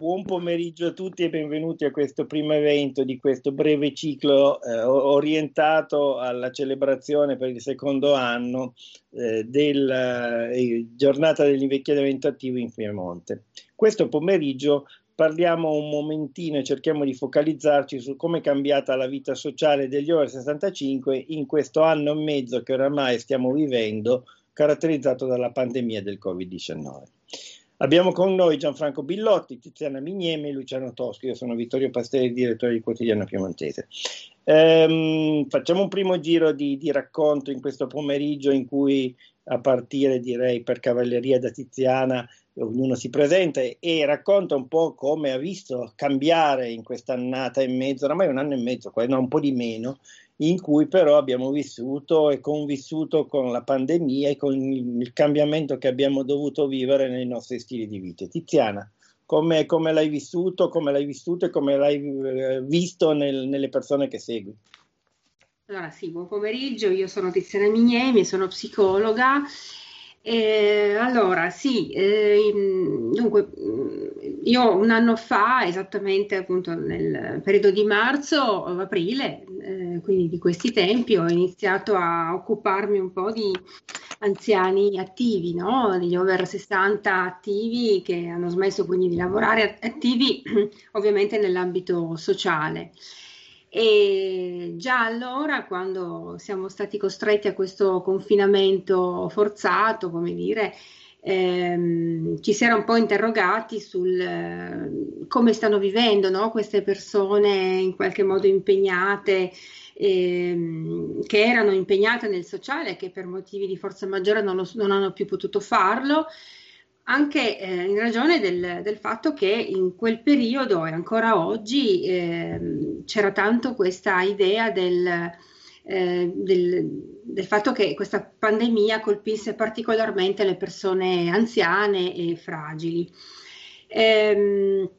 Buon pomeriggio a tutti e benvenuti a questo primo evento di questo breve ciclo eh, orientato alla celebrazione per il secondo anno eh, della eh, giornata dell'invecchiamento attivo in Piemonte. Questo pomeriggio parliamo un momentino e cerchiamo di focalizzarci su come è cambiata la vita sociale degli over 65 in questo anno e mezzo che oramai stiamo vivendo, caratterizzato dalla pandemia del Covid-19. Abbiamo con noi Gianfranco Billotti, Tiziana Mignemi e Luciano Toschi. Io sono Vittorio Pastelli, direttore di Quotidiano Piemontese. Ehm, facciamo un primo giro di, di, racconto in questo pomeriggio in cui, a partire direi per cavalleria da Tiziana, ognuno si presenta e, racconta un po' come ha visto cambiare in questa annata e mezzo, oramai un anno e mezzo, no, un po' di meno, in cui però abbiamo vissuto e convissuto con la pandemia e con il cambiamento che abbiamo dovuto vivere nei nostri stili di vita. Tiziana, come, come l'hai vissuto, come l'hai vissuto e come l'hai eh, visto nel, nelle persone che segui? Allora sì, buon pomeriggio, io sono Tiziana Mignemi, sono psicologa eh, allora, sì, eh, dunque, io un anno fa, esattamente appunto nel periodo di marzo, aprile, eh, quindi di questi tempi, ho iniziato a occuparmi un po' di anziani attivi, no? degli over 60 attivi che hanno smesso quindi di lavorare, attivi ovviamente nell'ambito sociale. E già allora, quando siamo stati costretti a questo confinamento forzato, come dire, ehm, ci si era un po' interrogati sul eh, come stanno vivendo no? queste persone in qualche modo impegnate, ehm, che erano impegnate nel sociale, che per motivi di forza maggiore non, lo, non hanno più potuto farlo anche eh, in ragione del, del, fatto che in quel periodo e ancora oggi eh, c'era tanto questa idea del, eh, del, del, fatto che questa pandemia colpisse particolarmente le persone anziane e fragili. Ehm,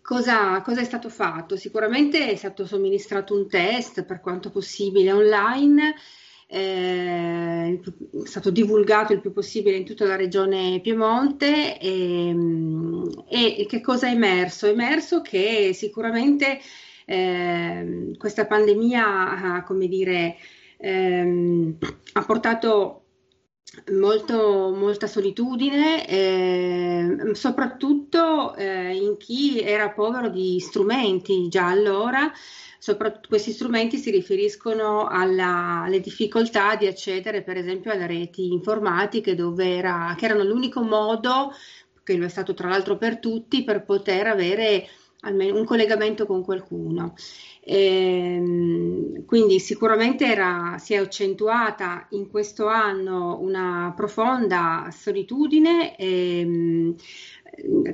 cosa, cosa è stato fatto? Sicuramente è stato somministrato un test per quanto possibile online eh, è stato divulgato il più possibile in tutta la regione Piemonte e, ehm, e che cosa è emerso? È emerso che sicuramente eh, questa pandemia come dire, ehm, ha portato molto, molta solitudine, eh, soprattutto eh, in chi era povero di strumenti già allora soprattutto questi strumenti si riferiscono alla, alle difficoltà di accedere per esempio alle reti informatiche dove era, che erano l'unico modo, che lo è stato tra l'altro per tutti, per poter avere almeno un collegamento con qualcuno. E, ehm, quindi sicuramente era, si è accentuata in questo anno una profonda solitudine. E, ehm,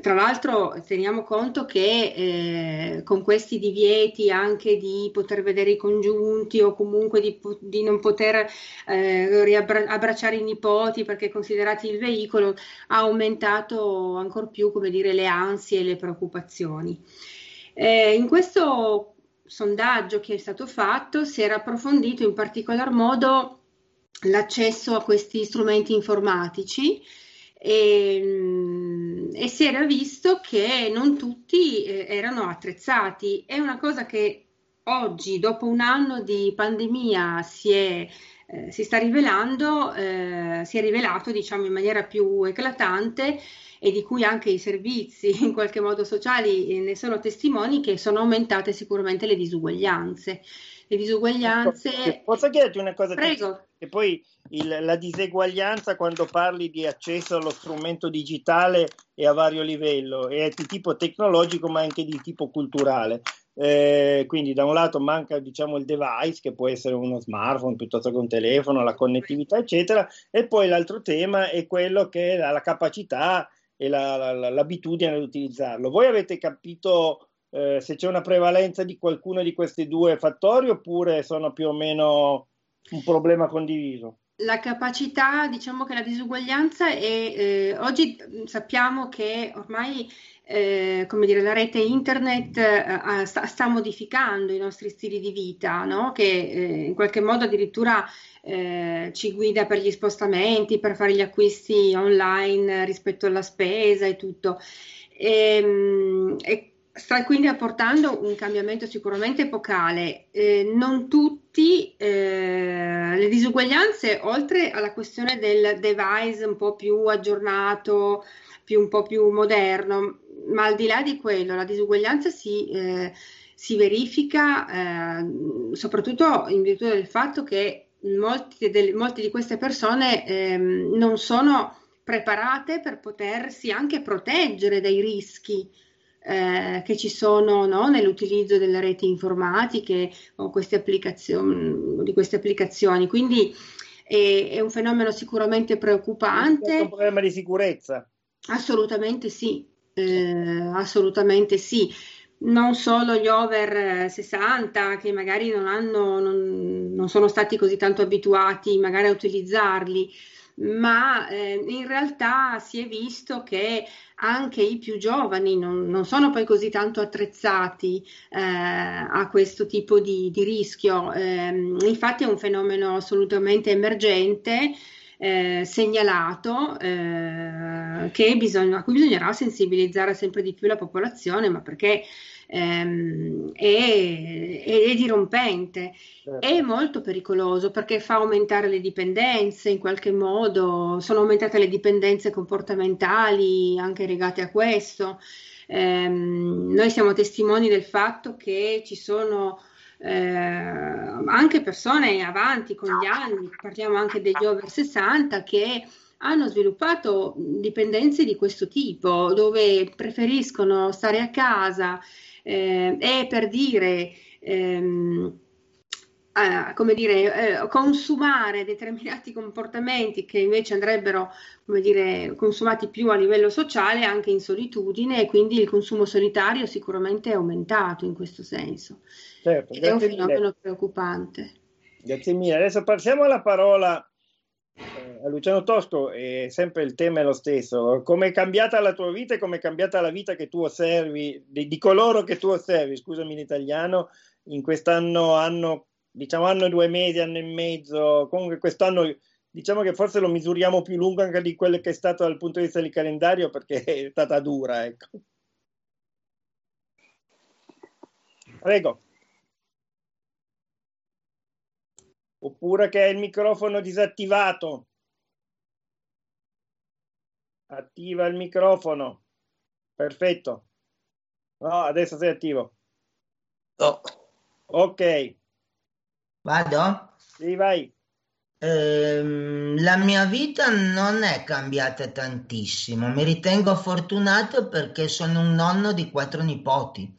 tra l'altro teniamo conto che eh, con questi divieti anche di poter vedere i congiunti o comunque di, di non poter eh, abbracciare i nipoti perché considerati il veicolo ha aumentato ancor più dire, le ansie e le preoccupazioni. Eh, in questo sondaggio che è stato fatto si era approfondito in particolar modo l'accesso a questi strumenti informatici e, ehm, e si era visto che non tutti eh, erano attrezzati. È una cosa che oggi, dopo un anno di pandemia, si, è, eh, si sta rivelando, eh, si è rivelato diciamo, in maniera più eclatante e di cui anche i servizi in qualche modo sociali eh, ne sono testimoni che sono aumentate sicuramente le disuguaglianze. Le disuguaglianze... Posso chiederti una cosa? Prego. Che poi il, la diseguaglianza quando parli di accesso allo strumento digitale è a vario livello, è di tipo tecnologico ma anche di tipo culturale. Eh, quindi da un lato manca diciamo, il device che può essere uno smartphone piuttosto che un telefono, la connettività eccetera e poi l'altro tema è quello che è la, la capacità e la, la, l'abitudine ad utilizzarlo. Voi avete capito eh, se c'è una prevalenza di qualcuno di questi due fattori oppure sono più o meno un problema condiviso? la capacità, diciamo che la disuguaglianza è, eh, oggi sappiamo che ormai eh, come dire, la rete internet eh, sta, sta, modificando i nostri stili di vita, no? che eh, in qualche modo addirittura eh, ci guida per gli spostamenti, per fare gli acquisti online rispetto alla spesa e tutto. E, ehm, e sta quindi apportando un cambiamento sicuramente epocale. Eh, non tutti eh, le disuguaglianze, oltre alla questione del device un po' più aggiornato, più, un po' più moderno, ma al di là di quello, la disuguaglianza si, eh, si verifica eh, soprattutto in virtù del fatto che molti, del, molte di queste persone ehm, non sono preparate per potersi anche proteggere dai rischi eh, che ci sono no, nell'utilizzo delle reti informatiche o queste applicazioni, di queste applicazioni. Quindi è, è un fenomeno sicuramente preoccupante. È un problema di sicurezza. Assolutamente sì, eh, assolutamente sì. Non solo gli over 60 che magari non, hanno, non, non sono stati così tanto abituati magari a utilizzarli, ma eh, in realtà si è visto che anche i più giovani non, non sono poi così tanto attrezzati eh, a questo tipo di, di rischio. Eh, infatti è un fenomeno assolutamente emergente. Eh, segnalato eh, che bisogna, a cui bisognerà sensibilizzare sempre di più la popolazione, ma perché ehm, è, è, dirompente, certo. è molto pericoloso perché fa aumentare le dipendenze in qualche modo, sono aumentate le dipendenze comportamentali anche legate a questo. Eh, noi siamo testimoni del fatto che ci sono eh, anche persone avanti con gli anni, parliamo anche degli over 60 che hanno sviluppato dipendenze di questo tipo, dove preferiscono stare a casa, eh, è per dire, ehm, eh, come dire, eh, consumare determinati comportamenti che invece andrebbero, come dire, consumati più a livello sociale anche in solitudine e quindi il consumo solitario sicuramente è aumentato in questo senso. Certo, è un fenomeno mille. preoccupante. Grazie mille. Adesso passiamo alla parola Luciano Tosco è sempre il tema è lo stesso. Come è cambiata la tua vita e come è cambiata la vita che tu osservi, di, di coloro che tu osservi, scusami in italiano, in quest'anno, anno, diciamo anno e due mesi, anno e mezzo, comunque quest'anno diciamo che forse lo misuriamo più lungo anche di quello che è stato dal punto di vista del calendario perché è stata dura, ecco. Prego. oppure che è il microfono disattivato. Attiva il microfono. Perfetto. No, adesso sei attivo. Oh. Ok. Vado? Sì, vai. Ehm, la mia vita non è cambiata tantissimo. Mi ritengo fortunato perché sono un nonno di quattro nipoti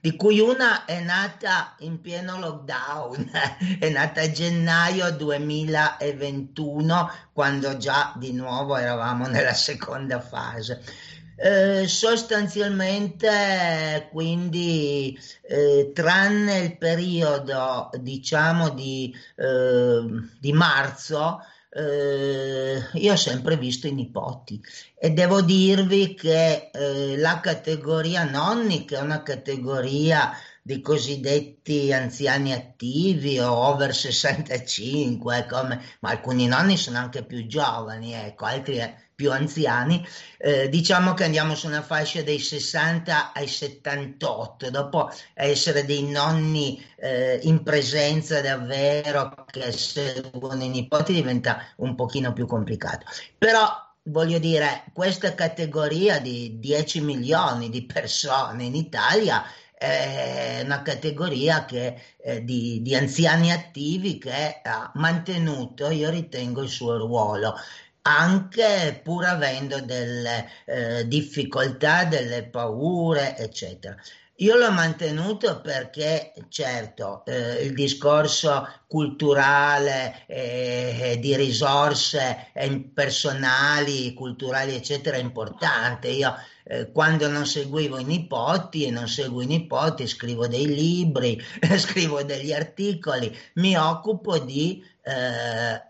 di cui una è nata in pieno lockdown, è nata a gennaio 2021, quando già di nuovo eravamo nella seconda fase. Eh, sostanzialmente quindi eh, tranne il periodo diciamo di, eh, di marzo eh, io ho sempre visto i nipoti e devo dirvi che eh, la categoria nonni, che è una categoria di cosiddetti anziani attivi o over 65, come, ma alcuni nonni sono anche più giovani, ecco, altri più anziani, eh, diciamo che andiamo su una fascia dei 60 ai 78, dopo essere dei nonni eh, in presenza davvero che seguono i nipoti diventa un pochino più complicato. Però voglio dire, questa categoria di 10 milioni di persone in Italia è una categoria che, eh, di, di, anziani attivi che ha mantenuto, io ritengo, il suo ruolo anche pur avendo delle eh, difficoltà, delle paure, eccetera. Io l'ho mantenuto perché, certo, eh, il discorso culturale eh, di risorse personali, culturali, eccetera, è importante. Io eh, quando non seguivo i nipoti e non seguo i nipoti, scrivo dei libri, scrivo degli articoli, mi occupo di eh,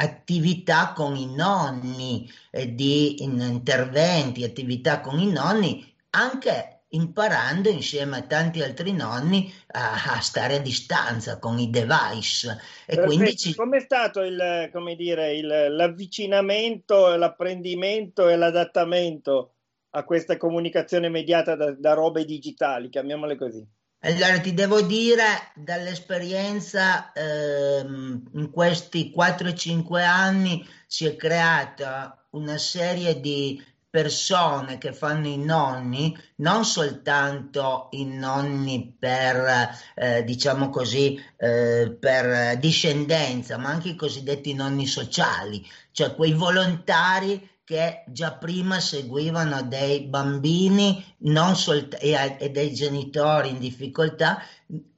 attività con i nonni, eh, di interventi, attività con i nonni, anche imparando insieme a tanti altri nonni a, a stare a distanza con i device. E quindi ci... Com'è stato il, come dire, il, l'avvicinamento, l'apprendimento e l'adattamento a questa comunicazione mediata da, da robe digitali, chiamiamole così? Allora ti devo dire dall'esperienza ehm, in questi 4-5 anni si è creata una serie di persone che fanno i nonni, non soltanto i nonni per, eh, diciamo così, eh, per discendenza, ma anche i cosiddetti nonni sociali, cioè quei volontari che già prima seguivano dei bambini solt- e, e dei genitori in difficoltà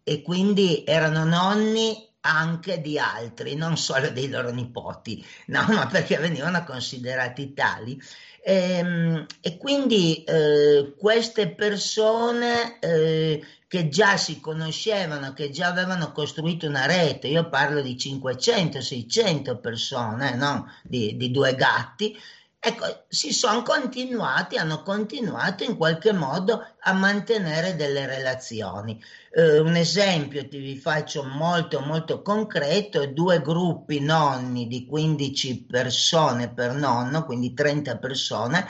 e quindi erano nonni anche di altri, non solo dei loro nipoti, no, ma perché venivano considerati tali. E, ehm, e quindi eh, queste persone eh, che già si conoscevano, che già avevano costruito una rete, io parlo di 500-600 persone, no? di, di due gatti, Ecco, si sono continuati, hanno continuato in qualche modo a mantenere delle relazioni. Eh, un esempio ti vi faccio molto molto concreto, due gruppi nonni di 15 persone per nonno, quindi 30 persone,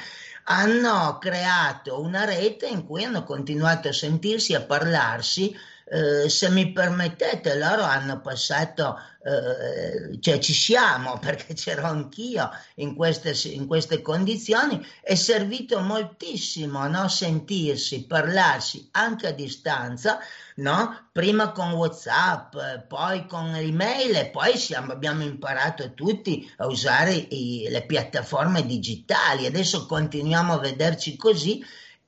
hanno creato una rete in cui hanno continuato a sentirsi, a parlarsi eh, se mi permettete, loro hanno passato, eh, cioè ci siamo perché c'ero anch'io in queste, in queste condizioni, è servito moltissimo no? sentirsi, parlarsi anche a distanza, no? prima con Whatsapp, poi con email e poi siamo, abbiamo imparato tutti a usare i, le piattaforme digitali, adesso continuiamo a vederci così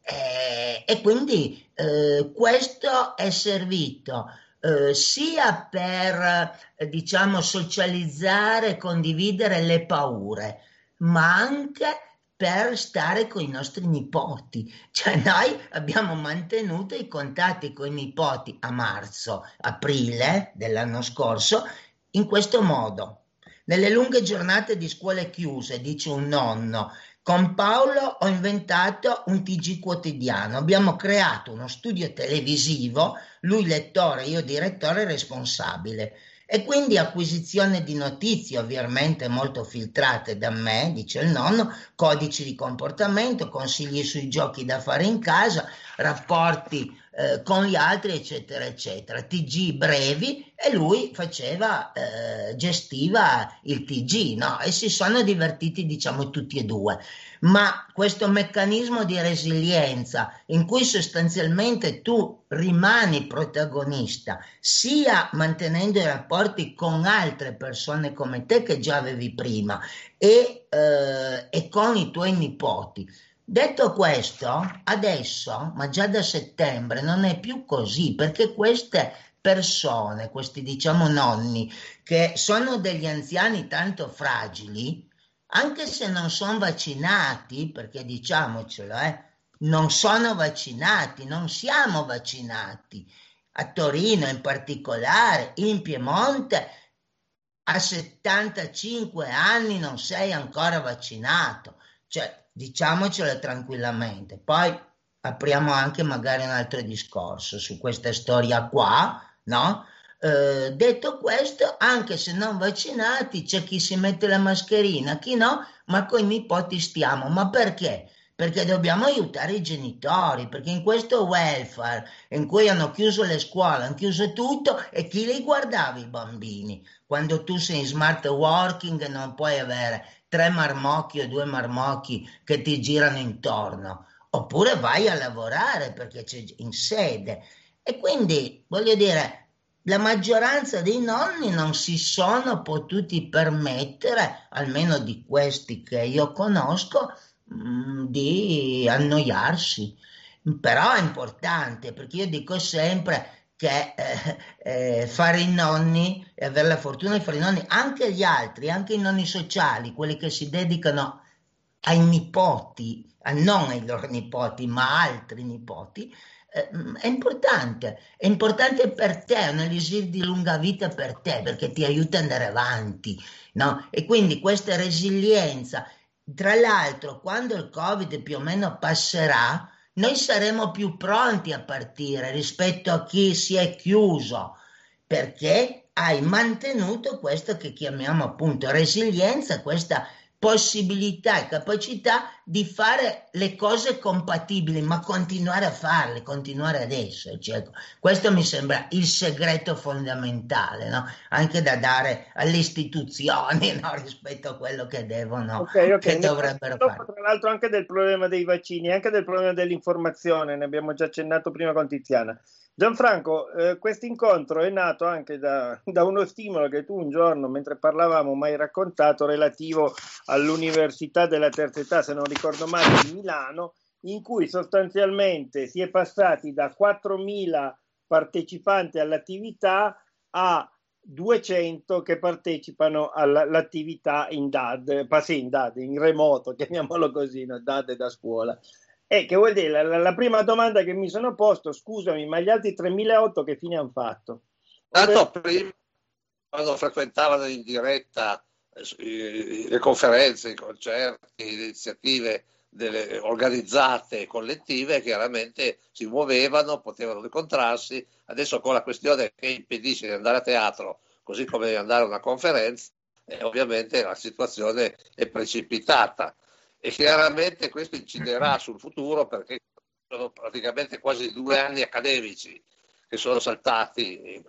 eh, e quindi eh, questo è servito eh, sia per, eh, diciamo, socializzare, condividere le paure, ma anche per stare con i nostri nipoti. Cioè noi abbiamo mantenuto i contatti con i nipoti a marzo, aprile dell'anno scorso in questo modo. Nelle lunghe giornate di scuole chiuse, dice un nonno, con Paolo ho inventato un TG quotidiano, abbiamo creato uno studio televisivo, lui lettore, io direttore responsabile. E quindi acquisizione di notizie ovviamente molto filtrate da me, dice il nonno, codici di comportamento, consigli sui giochi da fare in casa, rapporti eh, con gli altri, eccetera, eccetera. TG brevi e lui faceva, eh, gestiva il TG, no? E si sono divertiti, diciamo, tutti e due. Ma questo meccanismo di resilienza in cui sostanzialmente tu rimani protagonista, sia mantenendo i rapporti con altre persone come te che già avevi prima e, eh, e con i tuoi nipoti, Detto questo, adesso, ma già da settembre, non è più così perché queste persone, questi diciamo nonni, che sono degli anziani tanto fragili, anche se non sono vaccinati, perché diciamocelo, eh, non sono vaccinati, non siamo vaccinati. A Torino in particolare, in Piemonte, a 75 anni non sei ancora vaccinato. Cioè, diciamocelo tranquillamente. Poi apriamo anche magari un altro discorso su questa storia qua, no? Eh, detto questo, anche se non vaccinati, c'è chi si mette la mascherina, chi no, ma con i nipoti stiamo. Ma perché? Perché dobbiamo aiutare i genitori, perché in questo welfare in cui hanno chiuso le scuole, hanno chiuso tutto, e chi li guardava i bambini? Quando tu sei in smart working non puoi avere tre marmocchi o due marmocchi che ti girano intorno, oppure vai a lavorare perché c'è in sede. E quindi, voglio dire, la maggioranza dei nonni non si sono potuti permettere, almeno di questi che io conosco, mm, di annoiarsi. Però è importante perché io dico sempre che eh, eh, fare i nonni e avere la fortuna di fare i nonni, anche gli altri, anche i nonni sociali, quelli che si dedicano ai nipoti, non ai loro nipoti, ma altri nipoti, eh, è importante, è importante per te, è un elisir di lunga vita per te, perché ti aiuta ad andare avanti, no? E quindi questa resilienza, tra l'altro, quando il Covid più o meno passerà, noi saremo più pronti a partire rispetto a chi si è chiuso, perché hai mantenuto questo che chiamiamo appunto resilienza, questa possibilità e capacità di fare le cose compatibili, ma continuare a farle, continuare ad esserci. Ecco, questo mi sembra il segreto fondamentale, no? anche da dare alle istituzioni no? rispetto a quello che devono, okay, okay. che dovrebbero fare. Tra l'altro anche del problema dei vaccini, anche del problema dell'informazione, ne abbiamo già accennato prima con Tiziana. Gianfranco, eh, questo incontro è nato anche da, da, uno stimolo che tu un giorno, mentre parlavamo, mi hai raccontato relativo all'Università della Terza Età, se non ricordo male, di Milano, in cui sostanzialmente si è passati da 4.000 partecipanti all'attività a 200 che partecipano all'attività in DAD, passi in DAD, in remoto, chiamiamolo così, no? DAD da scuola. E che vuol dire, la, la, prima domanda che mi sono posto, scusami, ma gli altri 3008 che fine hanno fatto? Tanto prima, quando frequentavano in diretta le conferenze, i concerti, le iniziative delle organizzate collettive, chiaramente si muovevano, potevano incontrarsi. Adesso con la questione che impedisce di andare a teatro, così come di andare a una conferenza, eh, ovviamente la situazione è precipitata e chiaramente questo inciderà sul futuro perché sono praticamente quasi due anni accademici che sono saltati in,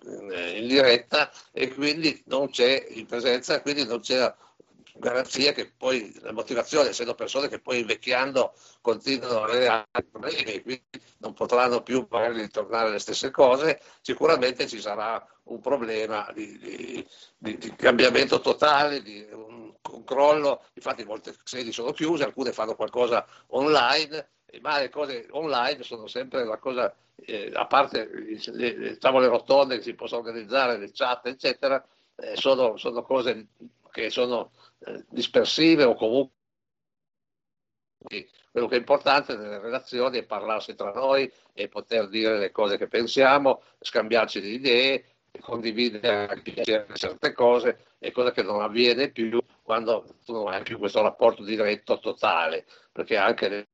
in diretta e quindi non c'è in presenza, quindi non c'è garanzia che poi la motivazione, essendo persone che poi invecchiando continuano ad avere altri problemi quindi non potranno più magari ritornare alle stesse cose, sicuramente ci sarà un problema di, di, di, di cambiamento totale, di un, un, crollo, infatti molte sedi sono chiuse, alcune fanno qualcosa online, ma le cose online sono sempre la cosa, eh, a parte le, le, tavole rotonde che si possono organizzare, le chat, eccetera, eh, sono, sono cose che sono eh, dispersive o comunque quello che è importante nelle relazioni è parlarsi tra noi e poter dire le cose che pensiamo, scambiarci di idee, condividere certe cose, è cosa che non avviene più quando tu non hai più questo rapporto diretto totale, perché anche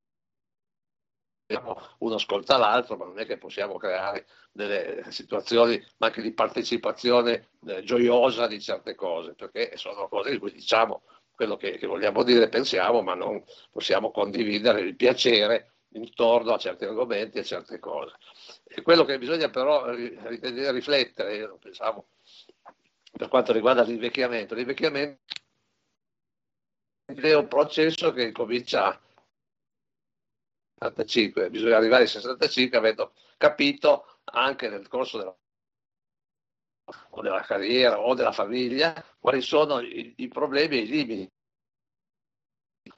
uno ascolta l'altro, ma non è che possiamo creare delle situazioni anche di partecipazione eh, gioiosa di certe cose, perché sono cose di cui diciamo quello che, che vogliamo dire, pensiamo, ma non possiamo condividere il piacere intorno a certi argomenti e certe cose. E quello che bisogna però riflettere, io pensavo, per quanto riguarda l'invecchiamento, l'invecchiamento è un processo che comincia 65, bisogna arrivare ai 65 avendo capito anche nel corso della, o della carriera o della famiglia quali sono i, i problemi e i limiti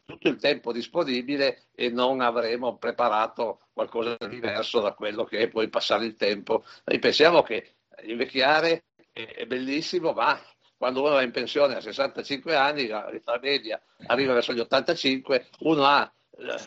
tutto il tempo disponibile e non avremo preparato qualcosa di diverso da quello che è poi passare il tempo. Noi pensiamo che invecchiare è bellissimo, ma quando uno va in pensione a 65 anni, l'età media arriva verso gli 85, uno ha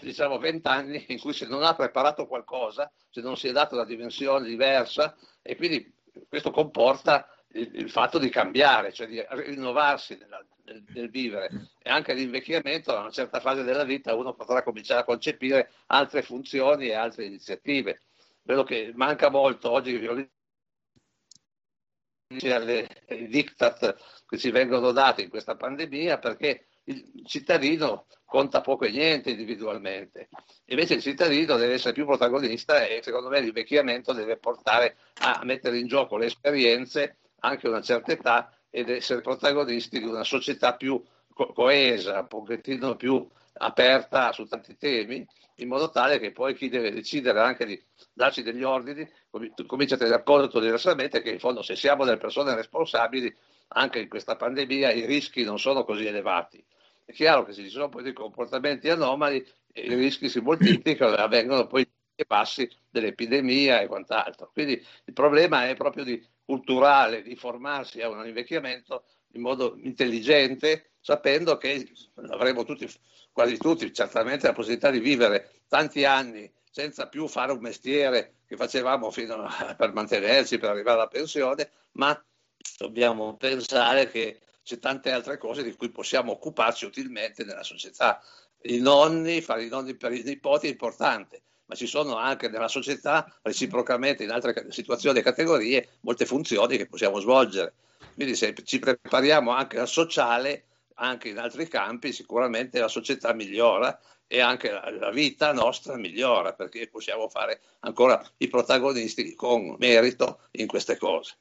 diciamo 20 anni in cui se non ha preparato qualcosa, se non si è dato una dimensione diversa e quindi questo comporta il, il fatto di cambiare, cioè di rinnovarsi nella, nel, nel, vivere e anche l'invecchiamento a una certa fase della vita uno potrà cominciare a concepire altre funzioni e altre iniziative. Quello che manca molto oggi alle diktat che ci vengono dati in questa pandemia perché il cittadino conta poco e niente individualmente. Invece il cittadino deve essere più protagonista e secondo me l'invecchiamento deve portare a mettere in gioco le esperienze anche una certa età ed essere protagonisti di una società più co- coesa, un pochettino più aperta su tanti temi, in modo tale che poi chi deve decidere anche di darci degli ordini comincia a tenere conto diversamente che in fondo se siamo delle persone responsabili anche in questa pandemia i rischi non sono così elevati è chiaro che se ci sono poi dei comportamenti anomali, i rischi si moltiplicano e avvengono poi i passi dell'epidemia e quant'altro. Quindi il problema è proprio di culturale, di formarsi a un invecchiamento in modo intelligente, sapendo che avremo tutti, quasi tutti, certamente la possibilità di vivere tanti anni senza più fare un mestiere che facevamo fino a, per mantenerci, per arrivare alla pensione, ma dobbiamo pensare che c'è tante altre cose di cui possiamo occuparci utilmente nella società. I nonni, fare i nonni per i nipoti è importante, ma ci sono anche nella società, reciprocamente in altre situazioni e categorie, molte funzioni che possiamo svolgere. Quindi se ci prepariamo anche al sociale, anche in altri campi, sicuramente la società migliora e anche la, vita nostra migliora perché possiamo fare ancora i protagonisti con merito in queste cose.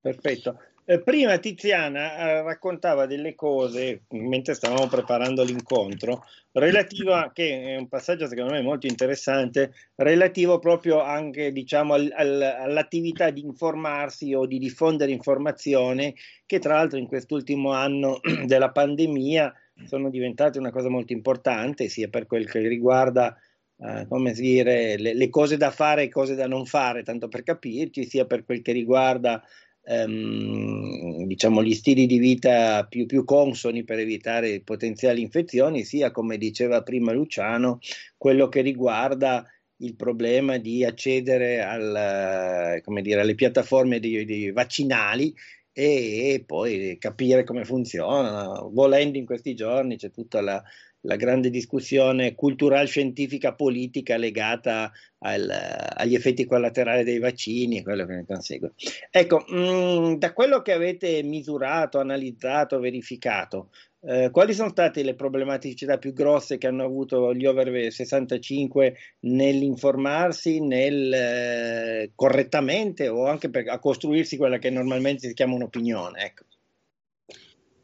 Perfetto. Eh, prima Tiziana eh, raccontava delle cose mentre stavamo preparando l'incontro, relativa, che è un passaggio secondo me molto interessante, relativo proprio anche diciamo, al, al, all'attività di informarsi o di diffondere informazione che tra l'altro in quest'ultimo anno della pandemia sono diventate una cosa molto importante, sia per quel che riguarda Uh, come dire, le, le, cose da fare e cose da non fare, tanto per capirci, sia per quel che riguarda ehm, diciamo, gli stili di vita più, più, consoni per evitare potenziali infezioni, sia come diceva prima Luciano, quello che riguarda il problema di accedere al, dire, alle piattaforme di, di vaccinali e, e, poi capire come funzionano. Volendo in questi giorni c'è tutta la, la grande discussione culturale, scientifica, politica legata al, agli effetti collaterali dei vaccini e quello che ne consegue. Ecco, mh, mm, da quello che avete misurato, analizzato, verificato, eh, quali sono state le problematicità più grosse che hanno avuto gli over 65 nell'informarsi, nel eh, correttamente o anche per, a costruirsi quella che normalmente si chiama un'opinione? Ecco.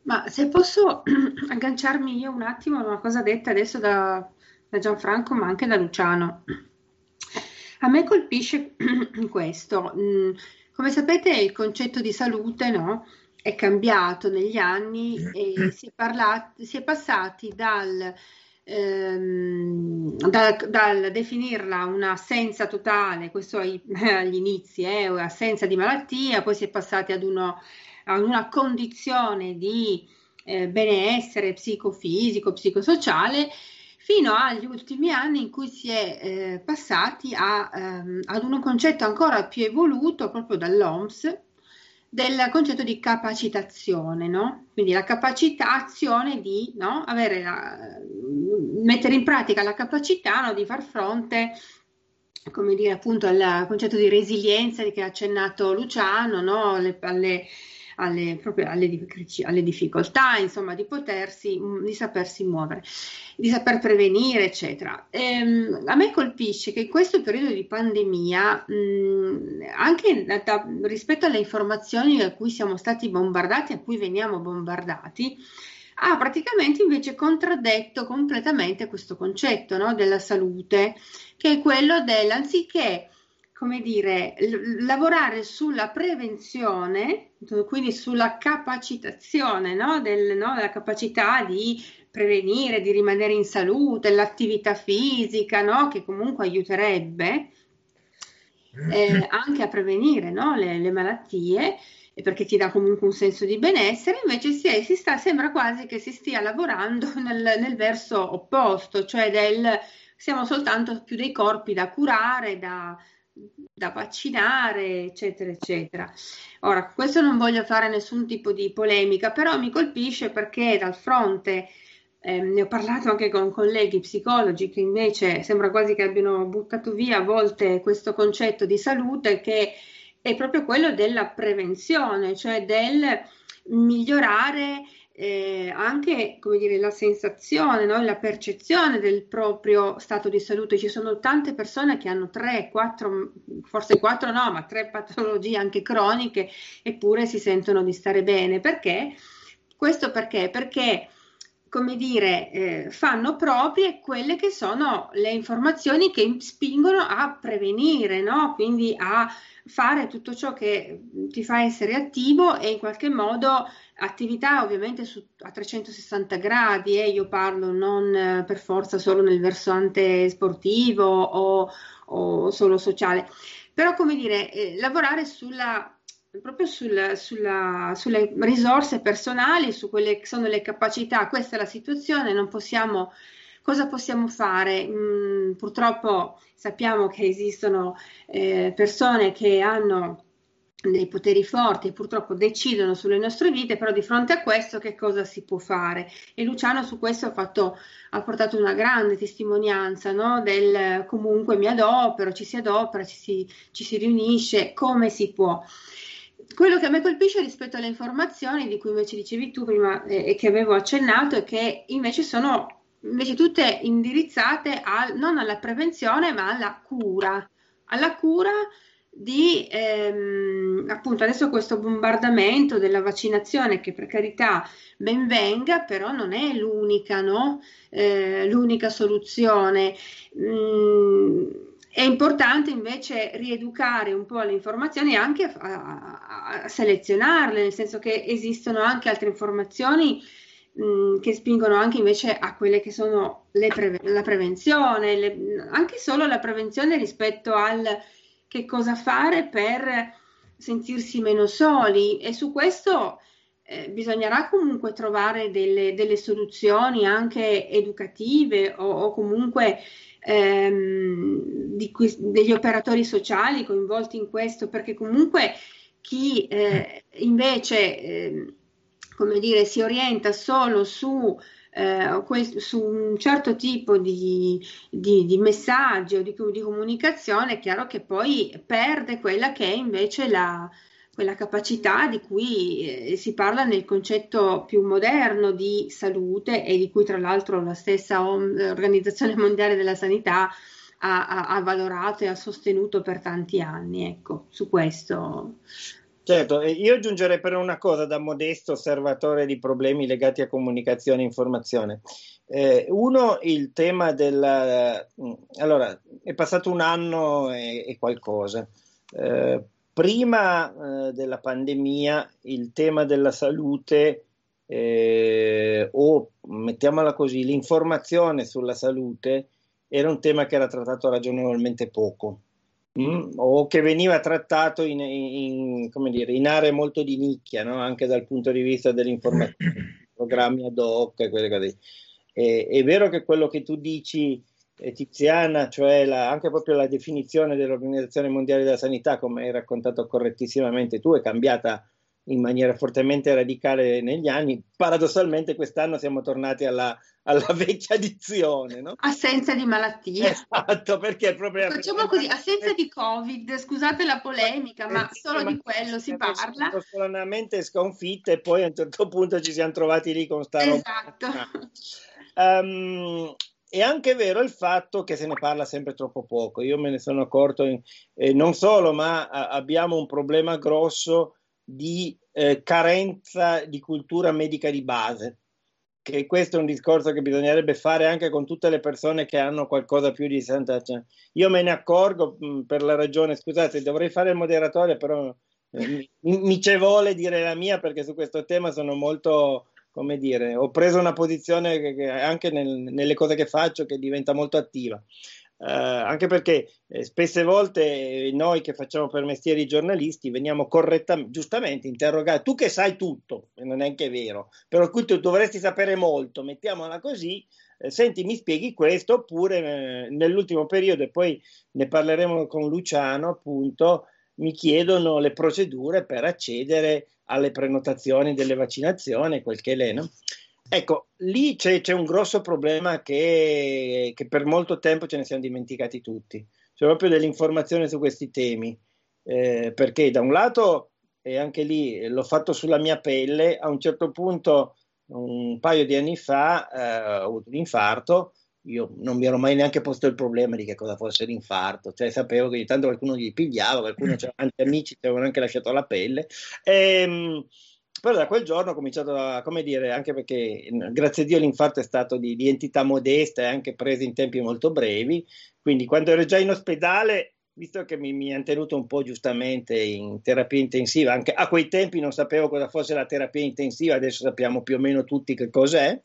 Ma se posso agganciarmi io un attimo a una cosa detta adesso da, da Gianfranco, ma anche da Luciano. A me colpisce questo. Mm, come sapete, il concetto di salute no, è cambiato negli anni e si è, parlati, si è passati dal, ehm, dal, dal, definirla un'assenza totale, questo agli inizi, eh, assenza di malattia, poi si è passati ad uno a una condizione di eh, benessere psicofisico, psicosociale, fino agli ultimi anni in cui si è eh, passati a, ehm, ad un concetto ancora più evoluto proprio dall'OMS del concetto di capacitazione, no? quindi la capacitazione di no? Avere la, mettere in pratica la capacità no? di far fronte come dire appunto al concetto di resilienza che ha accennato Luciano, no? alle, alle alle, proprio alle, alle difficoltà, insomma, di potersi, mm, di sapersi muovere, di saper prevenire, eccetera. Ehm, a me colpisce che in questo periodo di pandemia, mh, mm, anche da, rispetto alle informazioni a cui siamo stati bombardati, a cui veniamo bombardati, ha praticamente invece contraddetto completamente questo concetto no, della salute, che è quello dell'anziché come dire, lavorare sulla prevenzione, quindi sulla capacitazione, no? Del, no? della capacità di prevenire, di rimanere in salute, l'attività fisica, no? che comunque aiuterebbe eh, anche a prevenire no? le, le, malattie, perché ti dà comunque un senso di benessere, invece si, è, si sta, sembra quasi che si stia lavorando nel, nel verso opposto, cioè del siamo soltanto più dei corpi da curare, da, da vaccinare, eccetera, eccetera. Ora, questo non voglio fare nessun tipo di polemica, però mi colpisce perché dal fronte, eh, ne ho parlato anche con colleghi psicologi che invece sembra quasi che abbiano buttato via a volte questo concetto di salute che è proprio quello della prevenzione, cioè del migliorare eh, anche dire, la sensazione, no? la percezione del proprio stato di salute. Ci sono tante persone che hanno tre, quattro, forse quattro no, ma tre patologie anche croniche eppure si sentono di stare bene. Perché? Questo perché? Perché come dire, eh, fanno proprie quelle che sono le informazioni che spingono a prevenire, no? quindi a fare tutto ciò che ti fa essere attivo e in qualche modo attività ovviamente su, a 360 gradi, eh, io parlo non eh, per forza solo nel versante sportivo o, o solo sociale, però come dire, eh, lavorare sulla proprio sul, sulla, sulle risorse personali, su quelle che sono le capacità, questa è la situazione, non possiamo, cosa possiamo fare? Mm, purtroppo sappiamo che esistono eh, persone che hanno dei poteri forti purtroppo decidono sulle nostre vite, però di fronte a questo che cosa si può fare? E Luciano su questo ha, fatto, ha portato una grande testimonianza no? del comunque mi adopero, ci si adopera, ci si, ci si riunisce, come si può. quello che a me colpisce rispetto alle informazioni di cui invece dicevi tu prima eh, e che avevo accennato è che invece sono invece tutte indirizzate al, non alla prevenzione ma alla cura, alla cura di ehm, appunto adesso questo bombardamento della vaccinazione che per carità ben venga, però non è l'unica, no? eh, l'unica soluzione. Mm, è importante invece rieducare un po' le informazioni e anche a, a, a, selezionarle, nel senso che esistono anche altre informazioni mm, che spingono anche invece a quelle che sono pre- la prevenzione, le, anche solo la prevenzione rispetto al che cosa fare per sentirsi meno soli. E su questo eh, bisognerà comunque trovare delle, delle soluzioni anche educative o, o comunque ehm, di, degli operatori sociali coinvolti in questo, perché comunque chi eh, invece eh, come dire, si orienta solo su eh, su un certo tipo di, di, di messaggio, di, di, comunicazione, è chiaro che poi perde quella che è invece la, quella capacità di cui eh, si parla nel concetto più moderno di salute e di cui tra l'altro la stessa Organizzazione Mondiale della Sanità ha, ha, ha valorato e ha sostenuto per tanti anni. Ecco, su questo Certo, io aggiungerei però una cosa da modesto osservatore di problemi legati a comunicazione e informazione. Eh, uno, il tema del... Mm, allora, è passato un anno e, e qualcosa. Eh, prima eh, della pandemia il tema della salute eh, o mettiamola così, l'informazione sulla salute era un tema che era trattato ragionevolmente poco Mm, o che veniva trattato in, in, dire, in, aree molto di nicchia, no? anche dal punto di vista dell'informazione, programmi ad hoc e quelle cose. E, è vero che quello che tu dici, eh, Tiziana, cioè la, anche proprio la definizione dell'Organizzazione Mondiale della Sanità, come hai raccontato correttissimamente tu, è cambiata in maniera fortemente radicale negli anni. Paradossalmente quest'anno siamo tornati alla, alla vecchia dizione. No? Assenza di malattie. Esatto, perché proprio... Facciamo così, assenza di Covid, scusate la polemica, ma eh, solo di quello si parla. Solamente sconfitte e poi a un certo punto ci siamo trovati lì con sta roba. Esatto. Um, è anche vero il fatto che se ne parla sempre troppo poco. Io me ne sono accorto, in, eh, non solo, ma a, abbiamo un problema grosso di eh, carenza di cultura medica di base. Che questo è un discorso che bisognerebbe fare anche con tutte le persone che hanno qualcosa più di santa. Cioè, io me ne accorgo mh, mm, per la ragione, scusate, dovrei fare il moderatore, però eh, mi, mi ci vuole dire la mia perché su questo tema sono molto, come dire, ho preso una posizione che, che anche nel, nelle cose che faccio che diventa molto attiva. Uh, anche perché eh, spesse volte noi che facciamo per mestieri giornalisti veniamo correttamente, giustamente interrogati, tu che sai tutto, e non è anche vero, però tu dovresti sapere molto, mettiamola così, eh, senti mi spieghi questo, oppure eh, nell'ultimo periodo, e poi ne parleremo con Luciano appunto, mi chiedono le procedure per accedere alle prenotazioni delle vaccinazioni, quel che è, no? Ecco, lì c'è, c'è un grosso problema che, che, per molto tempo ce ne siamo dimenticati tutti, cioè proprio dell'informazione su questi temi, eh, perché da un lato, e anche lì l'ho fatto sulla mia pelle, a un certo punto, un paio di anni fa, eh, ho avuto un infarto, io non mi ero mai neanche posto il problema di che cosa fosse l'infarto, cioè sapevo che ogni tanto qualcuno gli pigliava, qualcuno c'era anche amici che avevano anche lasciato la pelle. E, ehm, però da quel giorno ho cominciato a, come dire, anche perché grazie a Dio l'infarto è stato di, di entità modesta e anche preso in tempi molto brevi, quindi quando ero già in ospedale visto che mi, mi hanno tenuto un po' giustamente in terapia intensiva, anche a quei tempi non sapevo cosa fosse la terapia intensiva, adesso sappiamo più o meno tutti che cos'è.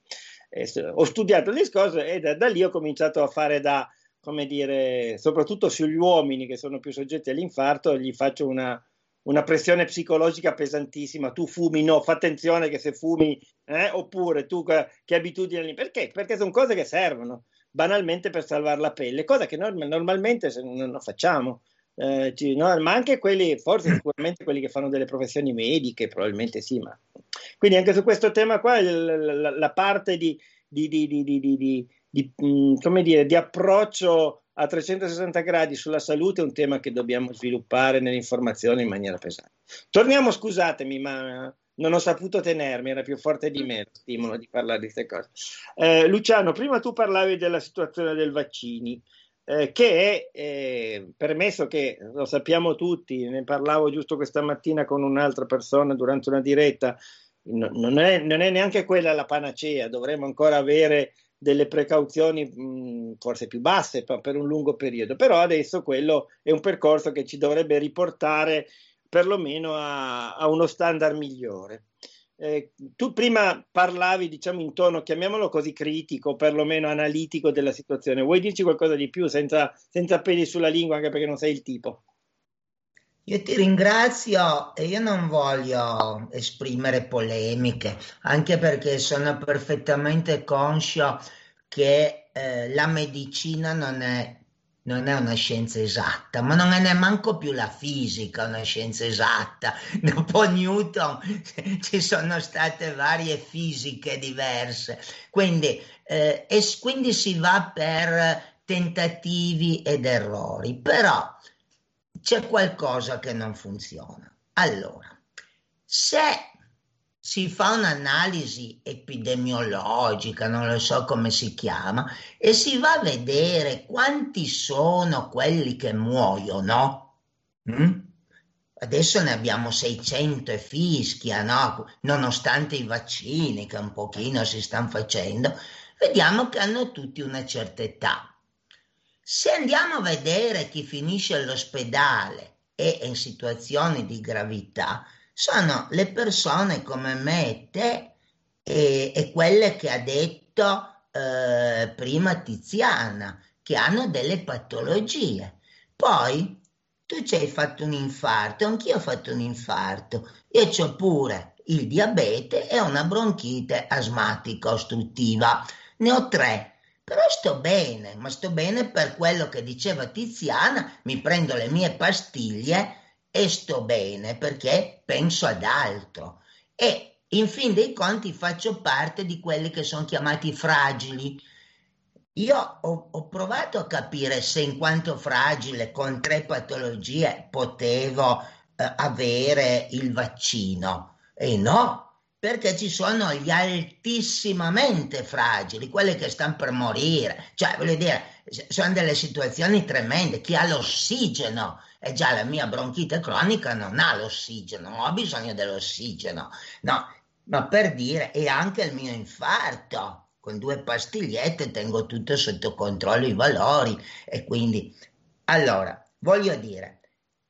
Eh, ho studiato le cose e da, da, lì ho cominciato a fare da, come dire, soprattutto sugli uomini che sono più soggetti all'infarto, gli faccio una, una pressione psicologica pesantissima. Tu fumi, no, fa attenzione che se fumi, eh, oppure tu che abitudini, perché? Perché sono cose che servono banalmente per salvare la pelle, cosa che norm- normalmente non facciamo. Eh, ci, no, ma anche quelli, forse sicuramente quelli che fanno delle professioni mediche, probabilmente sì, ma quindi anche su questo tema qua la, la, parte di, di, di, di, mm, come dire, di approccio a 360 gradi sulla salute è un tema che dobbiamo sviluppare nell'informazione in maniera pesante. Torniamo, scusatemi, ma non ho saputo tenermi, era più forte di me lo stimolo di parlare di queste cose. Eh, Luciano, prima tu parlavi della situazione dei vaccini, eh, che è eh, permesso che lo sappiamo tutti, ne parlavo giusto questa mattina con un'altra persona durante una diretta, no, non, è, non, è, neanche quella la panacea, dovremmo ancora avere delle precauzioni mh, forse più basse per, un lungo periodo, però adesso quello è un percorso che ci dovrebbe riportare perlomeno a, a uno standard migliore. Eh, tu prima parlavi, diciamo, in tono, chiamiamolo così, critico, perlomeno analitico della situazione. Vuoi dirci qualcosa di più senza, senza peli sulla lingua, anche perché non sei il tipo? Io ti ringrazio e io non voglio esprimere polemiche, anche perché sono perfettamente conscio che eh, la medicina non è non è una scienza esatta, ma non è neanche più la fisica una scienza esatta. Dopo Newton ci sono state varie fisiche diverse, quindi, eh, e quindi si va per tentativi ed errori, però c'è qualcosa che non funziona. Allora, se si fa un'analisi epidemiologica, non lo so come si chiama, e si va a vedere quanti sono quelli che muoiono. Mm? Adesso ne abbiamo 600 e fischia, no? nonostante i vaccini che un pochino si stanno facendo, vediamo che hanno tutti una certa età. Se andiamo a vedere chi finisce all'ospedale e in situazioni di gravità, sono le persone come me e te e, e quelle che ha detto eh, prima Tiziana, che hanno delle patologie. Poi tu ci hai fatto un infarto, anch'io ho fatto un infarto, io ho pure il diabete e una bronchite asmatica ostruttiva. Ne ho tre, però sto bene, ma sto bene per quello che diceva Tiziana, mi prendo le mie pastiglie e sto bene perché penso ad altro e in fin dei conti faccio parte di quelli che sono chiamati fragili. Io ho, ho provato a capire se in quanto fragile con tre patologie potevo eh, avere il vaccino e no, perché ci sono gli altissimamente fragili, quelli che stanno per morire, cioè voglio dire, sono delle situazioni tremende, chi ha l'ossigeno, e già la mia bronchite cronica non ha l'ossigeno, non ho bisogno dell'ossigeno, no, ma per dire, e anche il mio infarto, con due pastigliette tengo tutto sotto controllo i valori e quindi, allora, voglio dire,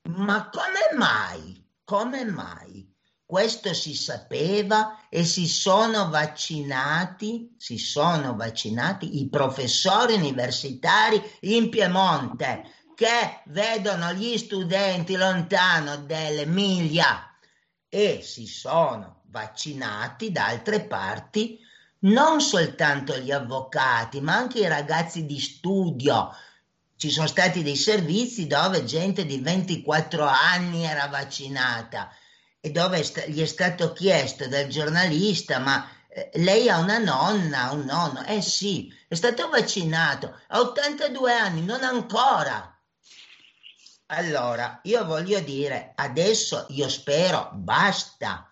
ma come mai, come mai questo si sapeva e si sono vaccinati, si sono vaccinati i professori universitari in Piemonte che vedono gli studenti lontano delle miglia e si sono vaccinati da altre parti non soltanto gli avvocati, ma anche i ragazzi di studio. Ci sono stati dei servizi dove gente di 24 anni era vaccinata e dove gli è stato chiesto dal giornalista, ma eh, lei ha una nonna, un nonno? Eh sì, è stato vaccinato, ha 82 anni, non ancora. Allora, io voglio dire, adesso io spero, basta.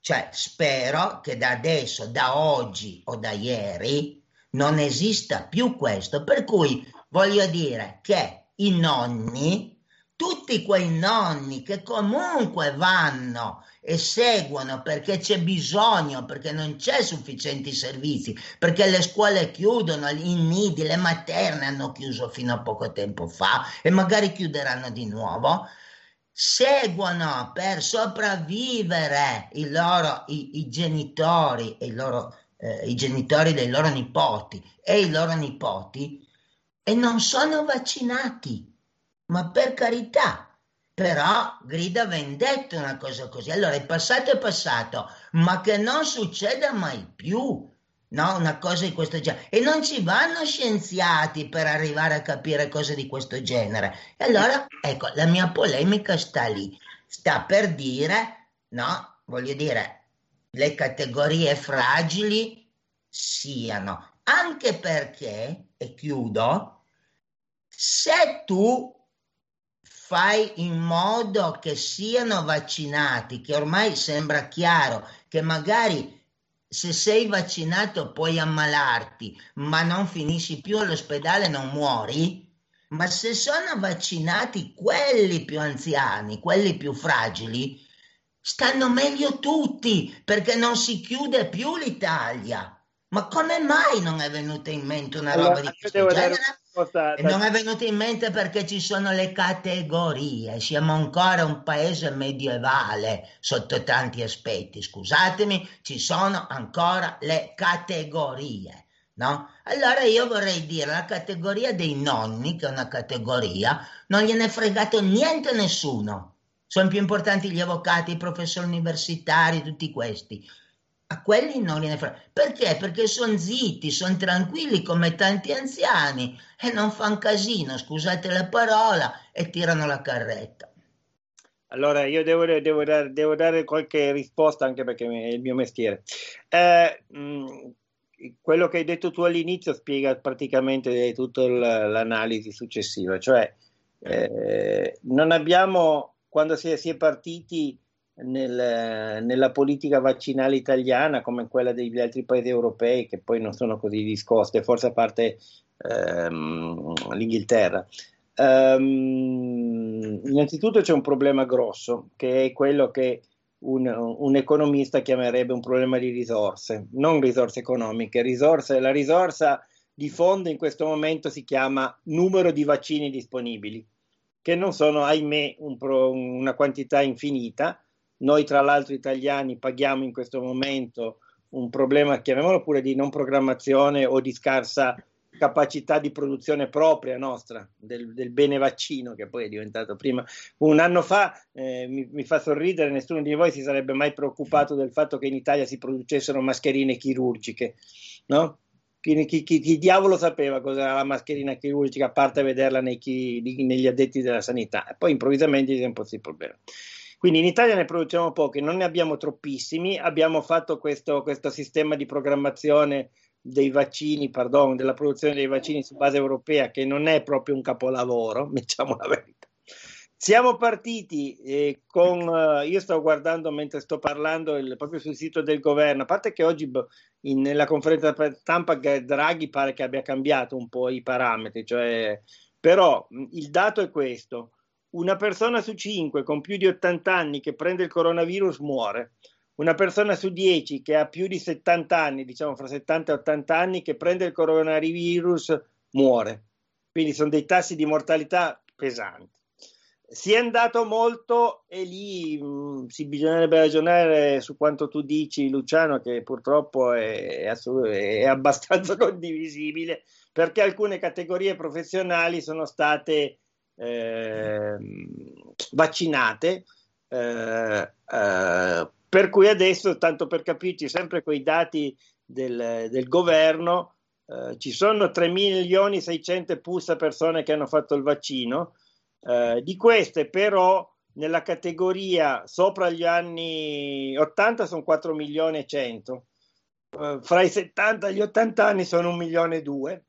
Cioè, spero che da adesso, da oggi o da ieri, non esista più questo. Per cui voglio dire che i nonni tutti quei nonni che comunque vanno e seguono perché c'è bisogno, perché non c'è sufficienti servizi, perché le scuole chiudono, i nidi, le materne hanno chiuso fino a poco tempo fa e magari chiuderanno di nuovo, seguono per sopravvivere i loro i, i genitori i, loro, eh, i genitori dei loro nipoti e i loro nipoti e non sono vaccinati ma per carità, però grida vendetta una cosa così. Allora il passato è passato, ma che non succeda mai più. No, una cosa di questo genere. E non ci vanno scienziati per arrivare a capire cose di questo genere. E allora, ecco, la mia polemica sta lì. Sta per dire, no, voglio dire, le categorie fragili siano. Anche perché, e chiudo, se tu fai in modo che siano vaccinati, che ormai sembra chiaro che magari se sei vaccinato puoi ammalarti, ma non finisci più all'ospedale, non muori. Ma se sono vaccinati quelli più anziani, quelli più fragili, stanno meglio tutti perché non si chiude più l'Italia. Ma come mai non è venuta in mente una allora, roba di questo genere? E non è venuta in mente perché ci sono le categorie, siamo ancora un paese medievale sotto tanti aspetti, scusatemi, ci sono ancora le categorie, no? Allora io vorrei dire la categoria dei nonni, che è una categoria, non gliene è fregato niente a nessuno. Sono più importanti gli avvocati, i professori universitari, tutti questi a quelli non gliene frega. Perché? Perché sono zitti, sono tranquilli come tanti anziani e non fanno casino, scusate la parola, e tirano la carretta. Allora, io devo, devo, dare, devo dare, qualche risposta anche perché è il mio mestiere. Eh, mh, quello che hai detto tu all'inizio spiega praticamente tutta l'analisi successiva, cioè eh, non abbiamo, quando si è, si è partiti nel, nella politica vaccinale italiana come quella degli altri paesi europei che poi non sono così discoste, forse a parte ehm, l'Inghilterra. Um, innanzitutto c'è un problema grosso che è quello che un, un, economista chiamerebbe un problema di risorse, non risorse economiche, risorse, la risorsa di fondo in questo momento si chiama numero di vaccini disponibili, che non sono, ahimè, un pro, una quantità infinita, noi, tra l'altro, italiani paghiamo in questo momento un problema, chiamiamolo pure di non programmazione o di scarsa capacità di produzione propria nostra del, del, bene vaccino che poi è diventato prima. Un anno fa eh, mi, mi, fa sorridere nessuno di voi si sarebbe mai preoccupato del fatto che in Italia si producessero mascherine chirurgiche no? Chi, chi, chi, chi diavolo sapeva cos'era la mascherina chirurgica a parte vederla nei, negli addetti della sanità. E poi improvvisamente si è imposto il problema quindi in Italia ne produciamo pochi, non ne abbiamo troppissimi, abbiamo fatto questo, questo sistema di programmazione dei vaccini, pardon, della produzione dei vaccini su base europea che non è proprio un capolavoro, diciamo la verità. Siamo partiti eh, con, uh, io sto guardando mentre sto parlando il, proprio sul sito del governo, a parte che oggi in, nella conferenza stampa Draghi pare che abbia cambiato un po' i parametri, cioè, però il dato è questo, una persona su 5 con più di 80 anni che prende il coronavirus muore. Una persona su 10 che ha più di 70 anni, diciamo fra 70 e 80 anni, che prende il coronavirus muore. Quindi sono dei tassi di mortalità pesanti. Si è andato molto e lì mh, si bisognerebbe ragionare su quanto tu dici, Luciano, che purtroppo è, è, è abbastanza condivisibile, perché alcune categorie professionali sono state eh, vaccinate, eh, per cui adesso, tanto per capirci, sempre con i dati del, del governo, eh, ci sono 3 milioni 600 puzza persone che hanno fatto il vaccino, eh, di queste però nella categoria sopra gli anni 80 sono 4 milioni e 100, eh, fra i 70 e gli 80 anni sono 1 milione e 2.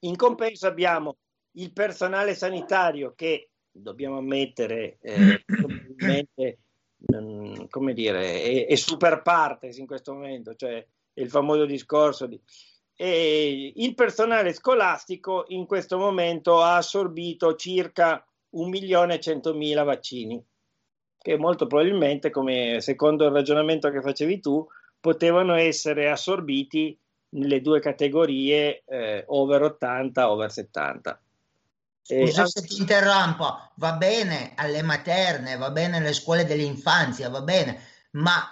In compenso abbiamo il personale sanitario che dobbiamo ammettere eh, probabilmente mm, come dire è, è, super partes in questo momento cioè il famoso discorso di e il personale scolastico in questo momento ha assorbito circa un milione e centomila vaccini che molto probabilmente come secondo il ragionamento che facevi tu potevano essere assorbiti nelle due categorie eh, over 80 over 70 Scusa eh, se ti interrompo, va bene alle materne, va bene alle scuole dell'infanzia, va bene, ma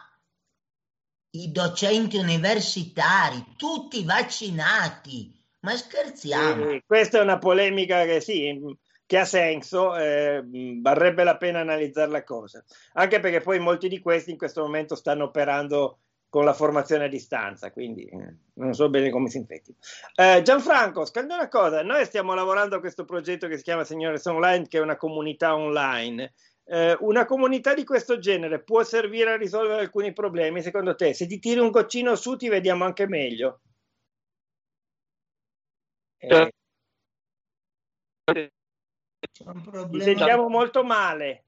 i docenti universitari, tutti vaccinati, ma scherziamo. Eh, questa è una polemica che sì, che ha senso, eh, varrebbe la pena analizzare la cosa, anche perché poi molti di questi in questo momento stanno operando con la formazione a distanza, quindi eh, non so bene come si infetti. Eh, Gianfranco, scambia una cosa, noi stiamo lavorando a questo progetto che si chiama Signores Online, che è una comunità online. Eh, una comunità di questo genere può servire a risolvere alcuni problemi, secondo te? Se ti tiri un goccino su ti vediamo anche meglio. Eh. Ti sentiamo molto male.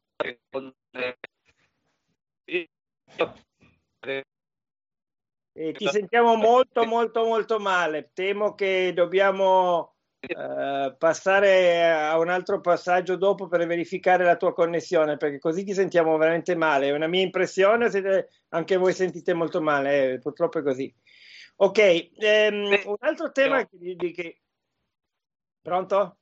E ti sentiamo molto molto molto male. Temo che dobbiamo uh, passare a un altro passaggio dopo per verificare la tua connessione, perché così ti sentiamo veramente male. È una mia impressione, siete, anche voi sentite molto male, eh, purtroppo è così. Ok, um, un altro tema che, che... Pronto?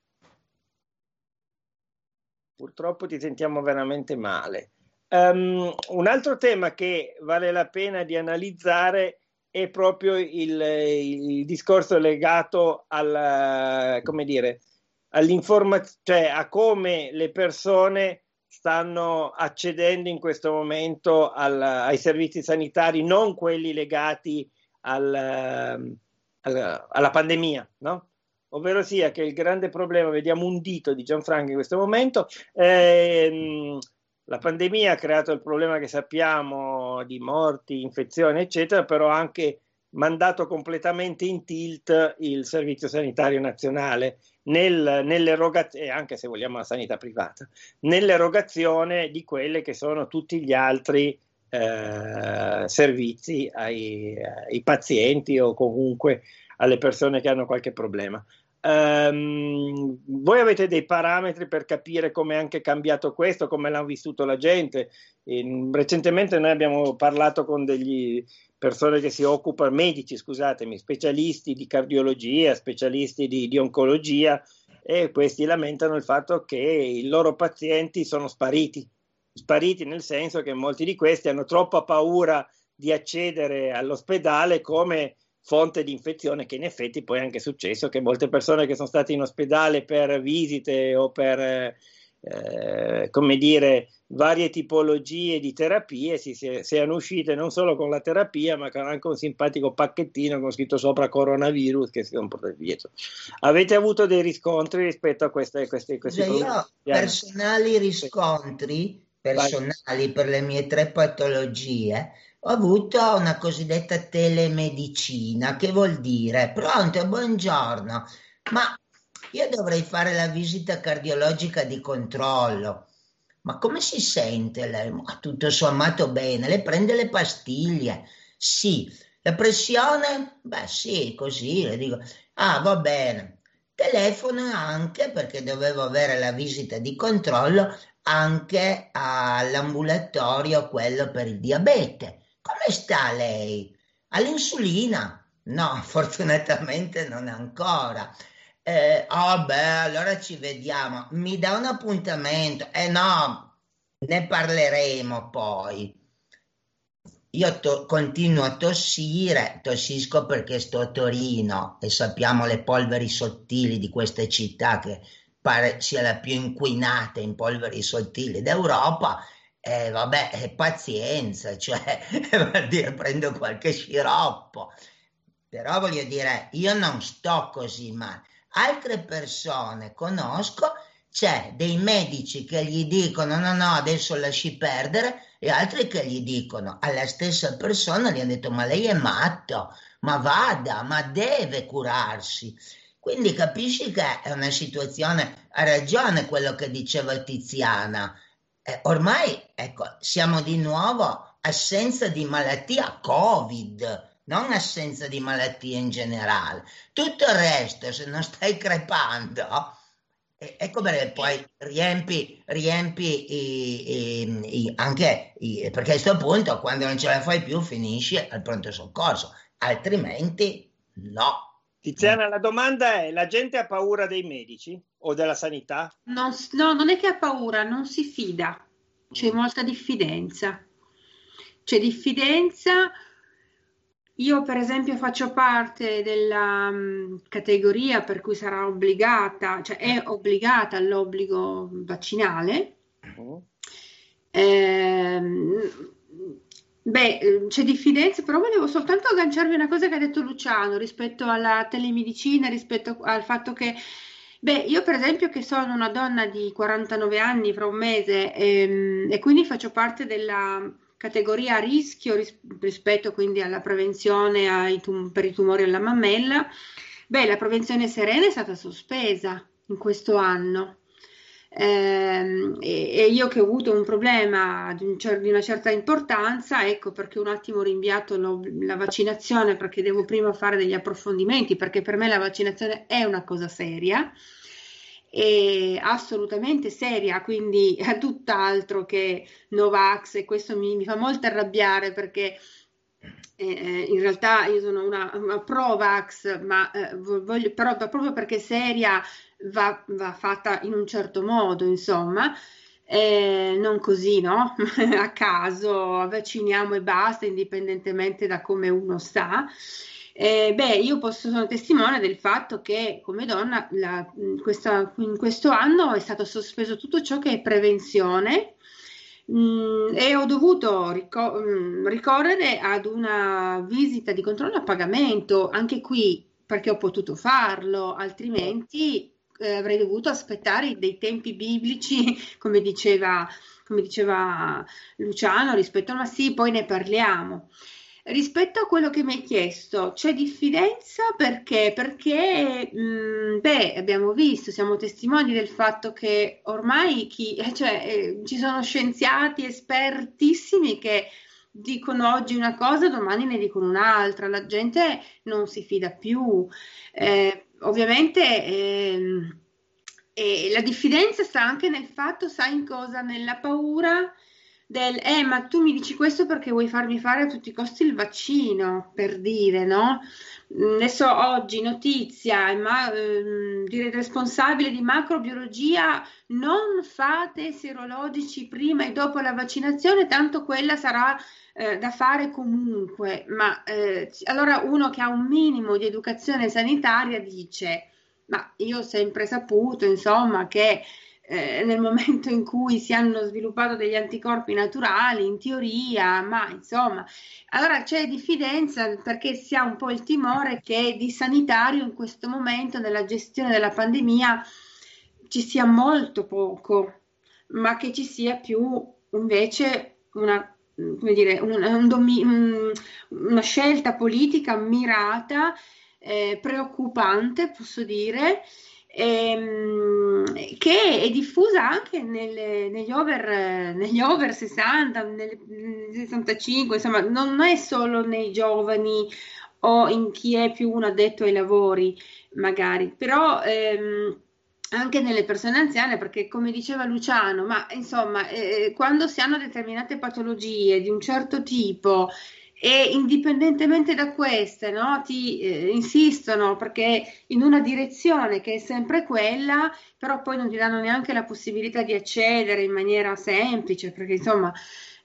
Purtroppo ti sentiamo veramente male. Um, un altro tema che vale la pena di analizzare è proprio il, il discorso legato al, come dire, all'informazione, cioè a come le persone stanno accedendo in questo momento al, ai servizi sanitari, non quelli legati al, al, alla pandemia, no? ovvero sia che il grande problema, vediamo un dito di Gianfranco in questo momento, ehm, la pandemia ha creato il problema che sappiamo di morti, infezioni, eccetera, però ha anche mandato completamente in tilt il Servizio Sanitario Nazionale nel, nell'erogazione, anche se vogliamo la sanità privata, nell'erogazione di quelle che sono tutti gli altri eh, servizi ai, ai pazienti o comunque alle persone che hanno qualche problema. Um, voi avete dei parametri per capire come è anche cambiato questo, come l'ha vissuto la gente. E, recentemente noi abbiamo parlato con delle persone che si occupano, medici, scusatemi, specialisti di cardiologia, specialisti di, di oncologia, e questi lamentano il fatto che i loro pazienti sono spariti. Spariti nel senso che molti di questi hanno troppa paura di accedere all'ospedale come fonte di infezione che in effetti poi è anche successo che molte persone che sono state in ospedale per visite o per eh, come dire varie tipologie di terapie si, si, siano uscite non solo con la terapia ma con anche un simpatico pacchettino con scritto sopra coronavirus che si sono portati dietro avete avuto dei riscontri rispetto a queste, queste, questi cioè io personali riscontri personali per le mie tre patologie ho avuto una cosiddetta telemedicina, che vuol dire pronto, buongiorno, ma io dovrei fare la visita cardiologica di controllo. Ma come si sente lei? Ma tutto sommato bene, le prende le pastiglie. Sì, la pressione? Beh, sì, così le dico. Ah, va bene. Telefono anche perché dovevo avere la visita di controllo anche all'ambulatorio, quello per il diabete come sta lei? All'insulina? No, fortunatamente non ancora. Eh, oh beh, allora ci vediamo. Mi dà un appuntamento? Eh no, ne parleremo poi. Io to- continuo a tossire, tossisco perché sto a Torino e sappiamo le polveri sottili di queste città che pare sia la più inquinata in polveri sottili d'Europa eh, vabbè, pazienza, cioè vuol dire prendo qualche sciroppo. Però voglio dire, io non sto così male. Altre persone conosco, c'è dei medici che gli dicono no, no, adesso lasci perdere e altri che gli dicono alla stessa persona, gli hanno detto ma lei è matto, ma vada, ma deve curarsi. Quindi capisci che è una situazione, ha ragione quello che diceva Tiziana, eh, ormai ecco, siamo di nuovo assenza di malattia Covid, non assenza di malattie in generale. Tutto il resto, se non stai crepando, eh, ecco perché poi riempi, riempi i, i, i, anche perché a questo punto quando non ce la fai più finisci al pronto soccorso, altrimenti no. Tiziana, la domanda è: la gente ha paura dei medici o della sanità? Non, no, non è che ha paura, non si fida, c'è mm. molta diffidenza. C'è diffidenza. Io, per esempio, faccio parte della um, categoria per cui sarà obbligata, cioè è obbligata all'obbligo vaccinale. Uh-huh. Eh, Beh, ehm, c'è diffidenza, però volevo soltanto agganciarvi una cosa che ha detto Luciano rispetto alla telemedicina, rispetto al fatto che, beh, io per esempio che sono una donna di 49 anni fra un mese ehm, e quindi faccio parte della categoria a rischio ris- rispetto quindi alla prevenzione tum- per i tumori alla mammella, beh, la prevenzione serena è stata sospesa in questo anno Ehm, e, io che ho avuto un problema di, un cer- di, una certa importanza, ecco perché un attimo ho rinviato lo, la vaccinazione perché devo prima fare degli approfondimenti, perché per me la vaccinazione è una cosa seria e assolutamente seria, quindi è tutt'altro che Novax e questo mi, mi fa molto arrabbiare perché eh, eh, in realtà io sono una, una pro-vax, ma eh, voglio, però proprio perché seria va, va, fatta in un certo modo, insomma, eh, non così, no? A caso, vacciniamo e basta, indipendentemente da come uno sta. Eh, beh, io posso, sono testimone del fatto che come donna la, questa, in questo anno è stato sospeso tutto ciò che è prevenzione Mm, e ho dovuto ricor- mm, ricorrere ad una visita di controllo a pagamento, anche qui perché ho potuto farlo, altrimenti eh, avrei dovuto aspettare dei tempi biblici, come diceva, come diceva Luciano, rispetto a ma sì, poi ne parliamo. Rispetto a quello che mi hai chiesto, c'è diffidenza perché? Perché, mh, mm, beh, abbiamo visto, siamo testimoni del fatto che ormai chi, cioè, eh, ci sono scienziati espertissimi che dicono oggi una cosa, domani ne dicono un'altra, la gente non si fida più. Eh, ovviamente ehm, la diffidenza sta anche nel fatto, sai in cosa? Nella paura del eh, ma tu mi dici questo perché vuoi farmi fare a tutti i costi il vaccino, per dire, no? Mm, ne so, oggi notizia, ma, ehm, responsabile di macrobiologia, non fate serologici prima e dopo la vaccinazione, tanto quella sarà eh, da fare comunque. Ma eh, allora uno che ha un minimo di educazione sanitaria dice, ma io ho sempre saputo, insomma, che eh, nel momento in cui si hanno sviluppato degli anticorpi naturali, in teoria, ma insomma, allora c'è diffidenza perché si ha un po' il timore che di sanitario in questo momento nella gestione della pandemia ci sia molto poco, ma che ci sia più invece una come dire, un, un domi- un, una scelta politica mirata, eh, preoccupante, posso dire, ehm, che è diffusa anche nelle, negli, over, negli, over, 60, nel 65, insomma, non è solo nei giovani o in chi è più un addetto ai lavori, magari, però ehm, anche nelle persone anziane, perché come diceva Luciano, ma insomma, eh, quando si hanno determinate patologie di un certo tipo, e indipendentemente da queste no, ti eh, insistono perché in una direzione che è sempre quella, però poi non ti danno neanche la possibilità di accedere in maniera semplice, perché insomma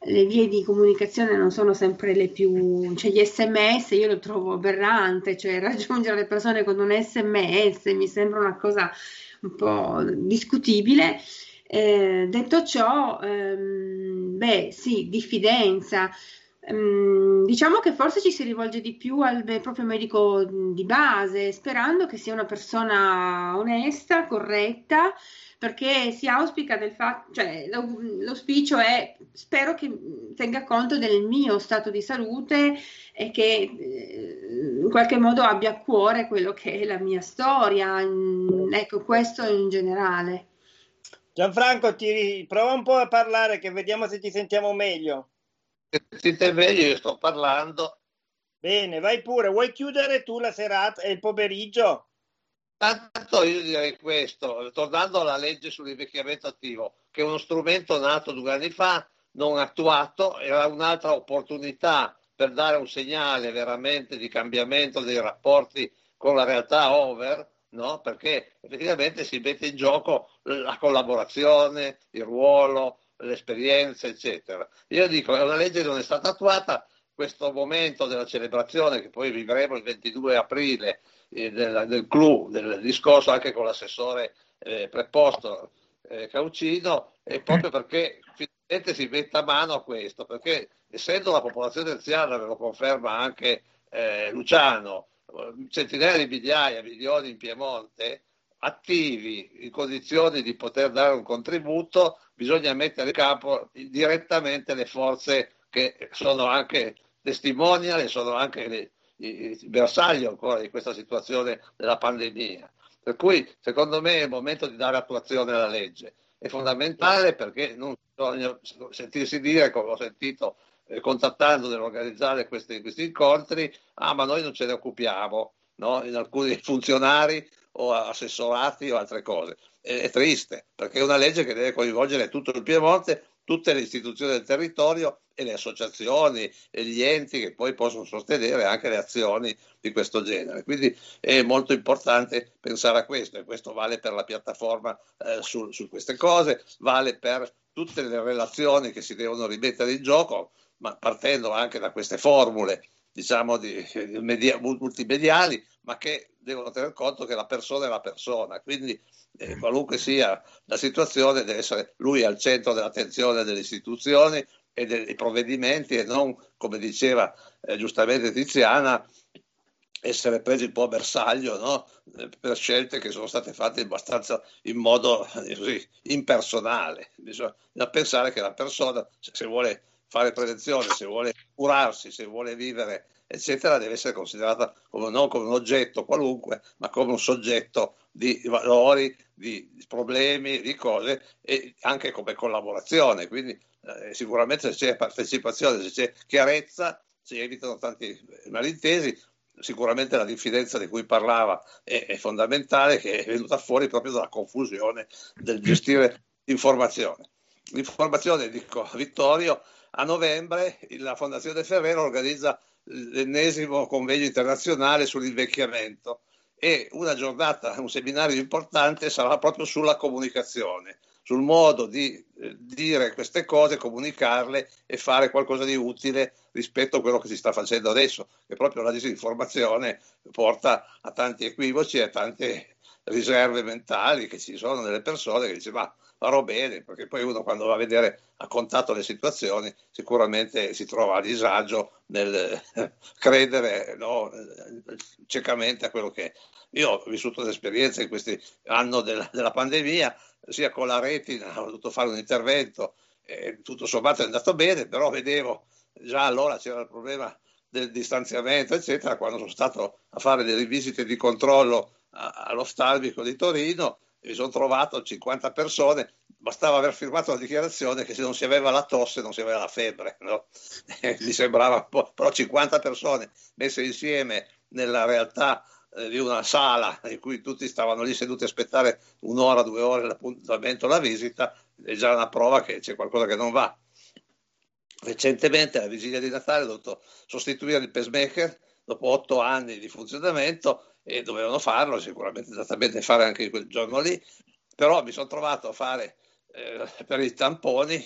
le vie di comunicazione non sono sempre le più, cioè gli sms io lo trovo aberrante, cioè raggiungere le persone con un sms mi sembra una cosa un po' discutibile. Eh, detto ciò, ehm, beh sì, diffidenza. Um, diciamo che forse ci si rivolge di più al proprio medico di base, sperando che sia una persona onesta, corretta, perché si auspica del fatto, cioè l'auspicio è spero che tenga conto del mio stato di salute e che eh, in qualche modo abbia a cuore quello che è la mia storia, ecco questo in generale. Gianfranco, ti prova un po' a parlare che vediamo se ti sentiamo meglio sentite meglio, io sto parlando. Bene, vai pure. Vuoi chiudere tu la serata e il pomeriggio? Tanto io direi questo, tornando alla legge sull'invecchiamento attivo, che è uno strumento nato due anni fa, non attuato, era un'altra opportunità per dare un segnale veramente di cambiamento dei rapporti con la realtà over, no? perché effettivamente si mette in gioco la collaborazione, il ruolo, l'esperienza, eccetera. Io dico, è una legge che non è stata attuata, questo momento della celebrazione che poi vivremo il 22 aprile eh, del, del clou, del discorso anche con l'assessore eh, preposto eh, Caucino, è proprio perché finalmente si metta mano a questo, perché essendo la popolazione anziana, ve lo conferma anche eh, Luciano, centinaia di migliaia, milioni in Piemonte, attivi in condizioni di poter dare un contributo, bisogna mettere in campo direttamente le forze che sono anche testimonial e sono anche le, bersaglio ancora di questa situazione della pandemia. Per cui secondo me è il momento di dare attuazione alla legge. è fondamentale perché non bisogna sentirsi dire, come ho sentito eh, contattando nell'organizzare questi, questi, incontri, ah ma noi non ce ne occupiamo, no? in alcuni funzionari o assessorati o altre cose. È, è triste perché è una legge che deve coinvolgere tutto il Piemonte tutte le istituzioni del territorio e le associazioni e gli enti che poi possono sostenere anche le azioni di questo genere. Quindi è molto importante pensare a questo e questo vale per la piattaforma eh, su, su, queste cose, vale per tutte le relazioni che si devono rimettere in gioco, ma partendo anche da queste formule diciamo di, di media, multimediali, ma che devono tener conto che la persona è la persona, quindi eh, qualunque sia la situazione deve essere lui al centro dell'attenzione delle istituzioni e dei provvedimenti e non, come diceva eh, giustamente Tiziana, essere presi un po' a bersaglio no? Eh, per scelte che sono state fatte abbastanza in modo eh, così, impersonale. Bisogna pensare che la persona, se vuole fare prevenzione, se vuole curarsi, se vuole vivere eccetera, deve essere considerata come, non come un oggetto qualunque, ma come un soggetto di valori, di problemi, di cose e anche come collaborazione. Quindi eh, sicuramente se c'è partecipazione, se c'è chiarezza, si evitano tanti malintesi. Sicuramente la diffidenza di cui parlava è, è fondamentale, che è venuta fuori proprio dalla confusione del gestire l'informazione. L'informazione, dico Vittorio, a novembre la Fondazione Ferrero organizza l'ennesimo convegno internazionale sull'invecchiamento e una giornata, un seminario importante sarà proprio sulla comunicazione, sul modo di eh, dire queste cose, comunicarle e fare qualcosa di utile rispetto a quello che si sta facendo adesso, che proprio la disinformazione porta a tanti equivoci e a tante riserve mentali che ci sono nelle persone che dicono ma farò bene, perché poi uno quando va a vedere a contatto le situazioni sicuramente si trova a disagio nel credere no, ciecamente a quello che. Io ho vissuto un'esperienza in questi anni della, della, pandemia, sia con la retina, ho dovuto fare un intervento, e tutto sommato è andato bene, però vedevo già allora c'era il problema del distanziamento, eccetera, quando sono stato a fare delle visite di controllo all'oftalmico di Torino mi sono trovato 50 persone, bastava aver firmato la dichiarazione che se non si aveva la tosse non si aveva la febbre, no? gli sembrava un po', però 50 persone messe insieme nella realtà eh, di una sala in cui tutti stavano lì seduti a aspettare un'ora, due ore l'appuntamento, la visita, è già una prova che c'è qualcosa che non va. Recentemente, alla vigilia di Natale, ho dovuto sostituire il pacemaker dopo otto anni di funzionamento e dovevano farlo, sicuramente bene fare anche quel giorno lì, però mi sono trovato a fare eh, per i tamponi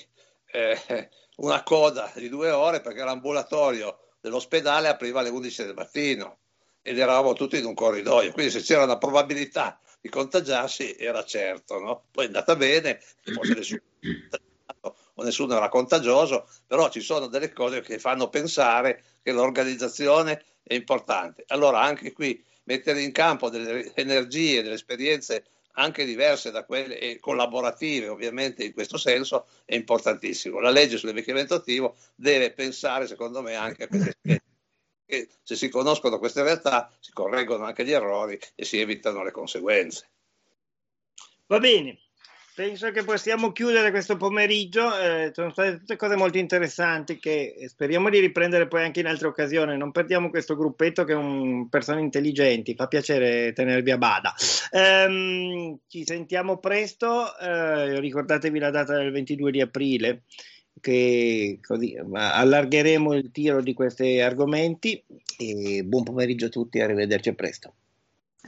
eh, una coda di due ore perché l'ambulatorio dell'ospedale apriva alle 11 del mattino ed eravamo tutti in un corridoio, quindi se c'era una probabilità di contagiarsi era certo, no? poi è andata bene, forse nessuno, o nessuno era contagioso, però ci sono delle cose che fanno pensare che l'organizzazione è importante. Allora anche qui mettere in campo delle energie, delle esperienze anche diverse da quelle e collaborative ovviamente in questo senso è importantissimo. La legge sull'invecchiamento attivo deve pensare secondo me anche a queste. Che se si conoscono queste realtà si correggono anche gli errori e si evitano le conseguenze. Va bene, Penso che possiamo chiudere questo pomeriggio, eh, sono state tutte cose molto interessanti che speriamo di riprendere poi anche in altre occasioni, non perdiamo questo gruppetto che è un persone intelligenti, fa piacere tenervi a bada. Um, ci sentiamo presto, eh, ricordatevi la data del 22 di aprile che così allargheremo il tiro di questi argomenti e buon pomeriggio a tutti, arrivederci presto.